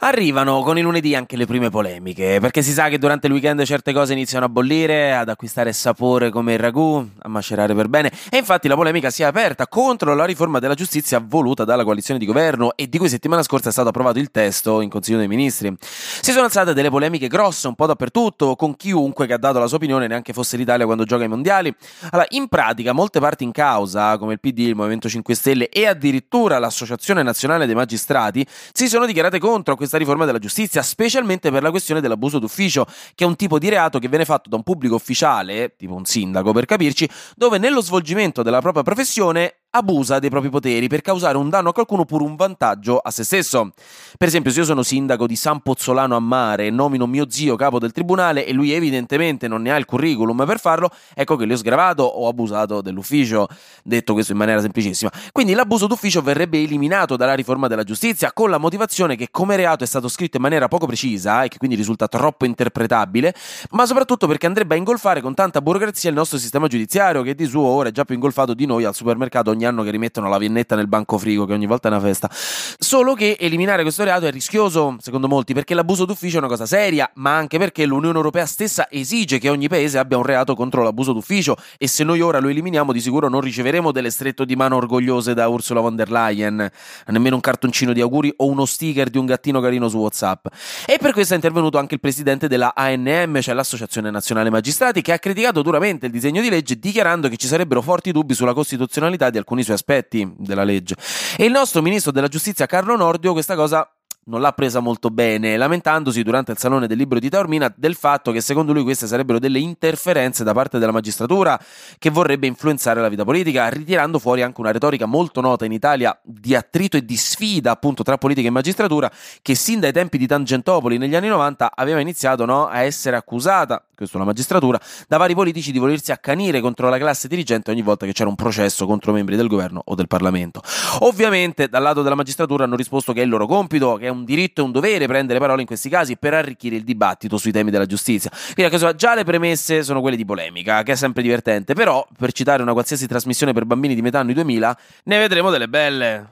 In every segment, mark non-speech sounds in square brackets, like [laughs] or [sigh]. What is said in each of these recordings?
Arrivano con il lunedì anche le prime polemiche, perché si sa che durante il weekend certe cose iniziano a bollire, ad acquistare sapore come il ragù, a macerare per bene, e infatti la polemica si è aperta contro la riforma della giustizia voluta dalla coalizione di governo e di cui settimana scorsa è stato approvato il testo in Consiglio dei Ministri. Si sono alzate delle polemiche grosse un po' dappertutto, con chiunque che ha dato la sua opinione, neanche fosse l'Italia quando gioca ai mondiali. Allora, in pratica, molte parti in causa, come il PD, il Movimento 5 Stelle e addirittura l'Associazione Nazionale dei Magistrati, si sono dichiarate contro questa questa riforma della giustizia, specialmente per la questione dell'abuso d'ufficio, che è un tipo di reato che viene fatto da un pubblico ufficiale, tipo un sindaco per capirci, dove nello svolgimento della propria professione abusa dei propri poteri per causare un danno a qualcuno pur un vantaggio a se stesso. Per esempio, se io sono sindaco di San Pozzolano a Mare e nomino mio zio capo del tribunale e lui evidentemente non ne ha il curriculum per farlo, ecco che li ho sgravato o abusato dell'ufficio, detto questo in maniera semplicissima. Quindi l'abuso d'ufficio verrebbe eliminato dalla riforma della giustizia con la motivazione che come reato è stato scritto in maniera poco precisa e che quindi risulta troppo interpretabile, ma soprattutto perché andrebbe a ingolfare con tanta burocrazia il nostro sistema giudiziario che di suo ora è già più ingolfato di noi al supermercato ogni anno che rimettono la viennetta nel banco frigo, che ogni volta è una festa. Solo che eliminare questo reato è rischioso, secondo molti, perché l'abuso d'ufficio è una cosa seria, ma anche perché l'Unione Europea stessa esige che ogni paese abbia un reato contro l'abuso d'ufficio e se noi ora lo eliminiamo di sicuro non riceveremo delle stretto di mano orgogliose da Ursula von der Leyen, nemmeno un cartoncino di auguri o uno sticker di un gattino carino su WhatsApp. E per questo è intervenuto anche il presidente della ANM, cioè l'Associazione Nazionale Magistrati, che ha criticato duramente il disegno di legge dichiarando che ci sarebbero forti dubbi sulla costituzionalità di alcuni alcuni suoi aspetti della legge. E il nostro ministro della giustizia Carlo Nordio questa cosa non l'ha presa molto bene, lamentandosi durante il Salone del Libro di Taormina del fatto che secondo lui queste sarebbero delle interferenze da parte della magistratura che vorrebbe influenzare la vita politica, ritirando fuori anche una retorica molto nota in Italia di attrito e di sfida appunto tra politica e magistratura che sin dai tempi di Tangentopoli negli anni 90 aveva iniziato no, a essere accusata, questo la magistratura, da vari politici di volersi accanire contro la classe dirigente ogni volta che c'era un processo contro membri del governo o del Parlamento. Ovviamente dal lato della magistratura hanno risposto che è il loro compito, che è un un diritto e un dovere prendere parola in questi casi per arricchire il dibattito sui temi della giustizia. Quindi già le premesse sono quelle di polemica, che è sempre divertente, però per citare una qualsiasi trasmissione per bambini di metà anni 2000, ne vedremo delle belle.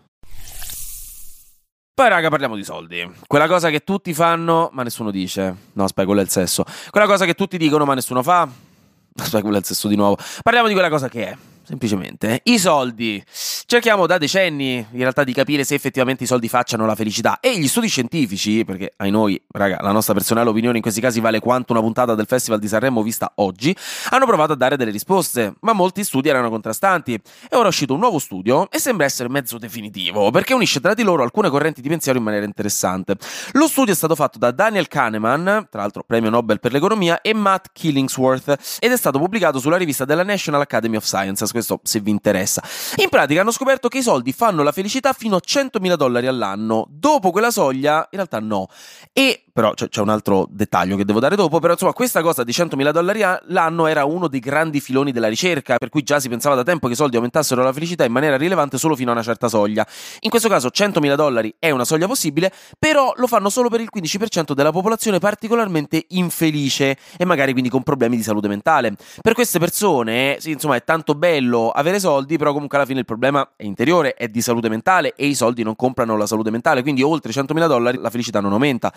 Poi, raga, parliamo di soldi. Quella cosa che tutti fanno, ma nessuno dice. No, aspetta, quello è il sesso. Quella cosa che tutti dicono, ma nessuno fa. [laughs] Aspetta, quello è il sesso di nuovo. Parliamo di quella cosa che è semplicemente. I soldi. Cerchiamo da decenni in realtà di capire se effettivamente i soldi facciano la felicità e gli studi scientifici, perché ai noi, raga, la nostra personale opinione in questi casi vale quanto una puntata del Festival di Sanremo vista oggi, hanno provato a dare delle risposte, ma molti studi erano contrastanti. E ora è uscito un nuovo studio e sembra essere mezzo definitivo, perché unisce tra di loro alcune correnti di pensiero in maniera interessante. Lo studio è stato fatto da Daniel Kahneman, tra l'altro premio Nobel per l'economia, e Matt Killingsworth ed è stato pubblicato sulla rivista della National Academy of Sciences questo se vi interessa. In pratica hanno scoperto che i soldi fanno la felicità fino a 100.000 dollari all'anno. Dopo quella soglia, in realtà no. E però c'è, c'è, un altro dettaglio che devo dare dopo, però insomma questa cosa di 100.000 dollari l'anno era uno dei grandi filoni della ricerca, per cui già si pensava da tempo che i soldi aumentassero la felicità in maniera rilevante solo fino a una certa soglia. In questo caso 100.000 dollari è una soglia possibile, però lo fanno solo per il 15% della popolazione particolarmente infelice e magari quindi con problemi di salute mentale. Per queste persone, sì, insomma, è tanto bello avere soldi, però comunque alla fine il problema è interiore, è di salute mentale e i soldi non comprano la salute mentale, quindi oltre 100.000 dollari la felicità non aumenta.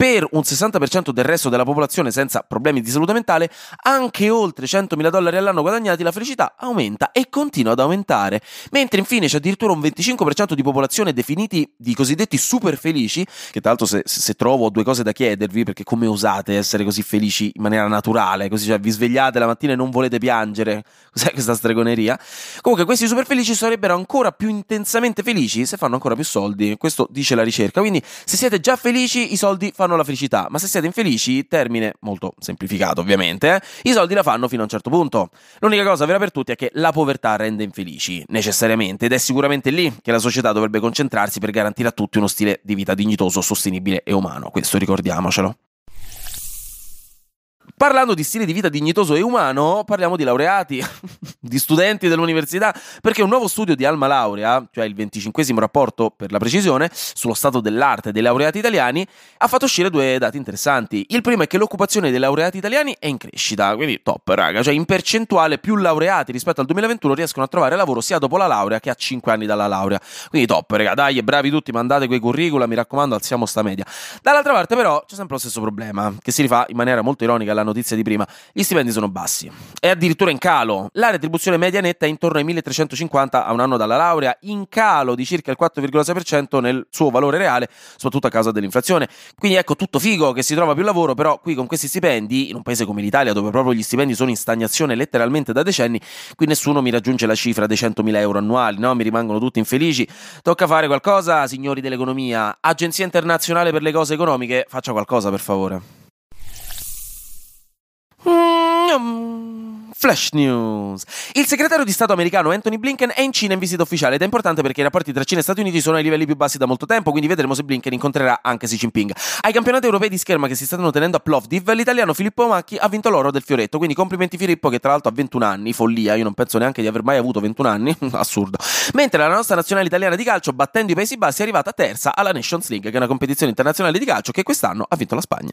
Per un 60% del resto della popolazione senza problemi di salute mentale, anche oltre 100.000 dollari all'anno guadagnati la felicità aumenta e continua ad aumentare. Mentre infine c'è addirittura un 25% di popolazione definiti di cosiddetti super felici, che tra l'altro se, se trovo due cose da chiedervi, perché come osate essere così felici in maniera naturale, così cioè vi svegliate la mattina e non volete piangere, cos'è questa stregoneria? Comunque questi super felici sarebbero ancora più intensamente felici se fanno ancora più soldi, questo dice la ricerca, quindi se siete già felici i soldi fanno fanno la felicità, ma se siete infelici, termine molto semplificato ovviamente, eh, i soldi la fanno fino a un certo punto. L'unica cosa vera per tutti è che la povertà rende infelici, necessariamente, ed è sicuramente lì che la società dovrebbe concentrarsi per garantire a tutti uno stile di vita dignitoso, sostenibile e umano. Questo ricordiamocelo. Parlando di stile di vita dignitoso e umano, parliamo di laureati. [laughs] di studenti dell'università, perché un nuovo studio di Alma Laurea, cioè il 25 rapporto per la precisione, sullo stato dell'arte dei laureati italiani, ha fatto uscire due dati interessanti. Il primo è che l'occupazione dei laureati italiani è in crescita, quindi top, raga, cioè in percentuale più laureati rispetto al 2021 riescono a trovare lavoro sia dopo la laurea che a 5 anni dalla laurea. Quindi top, raga, dai, bravi tutti, mandate quei curricula, mi raccomando, alziamo sta media. Dall'altra parte però c'è sempre lo stesso problema, che si rifà in maniera molto ironica alla notizia di prima. Gli stipendi sono bassi. È addirittura in calo. La retribuzione media netta è intorno ai 1350 a un anno dalla laurea, in calo di circa il 4,6% nel suo valore reale, soprattutto a causa dell'inflazione. Quindi ecco, tutto figo che si trova più lavoro, però qui con questi stipendi, in un paese come l'Italia, dove proprio gli stipendi sono in stagnazione letteralmente da decenni, qui nessuno mi raggiunge la cifra dei 100.000 euro annuali, no? Mi rimangono tutti infelici. Tocca fare qualcosa, signori dell'economia. Agenzia internazionale per le cose economiche, faccia qualcosa per favore. Mm, flash News. Il segretario di Stato americano Anthony Blinken è in Cina in visita ufficiale ed è importante perché i rapporti tra Cina e Stati Uniti sono ai livelli più bassi da molto tempo, quindi vedremo se Blinken incontrerà anche Xi Jinping. Ai campionati europei di scherma che si stanno tenendo a Plovdiv, l'italiano Filippo Macchi ha vinto l'oro del fioretto, quindi complimenti Filippo che tra l'altro ha 21 anni, follia, io non penso neanche di aver mai avuto 21 anni, [laughs] assurdo. Mentre la nostra nazionale italiana di calcio, battendo i Paesi Bassi, è arrivata terza alla Nations League, che è una competizione internazionale di calcio che quest'anno ha vinto la Spagna.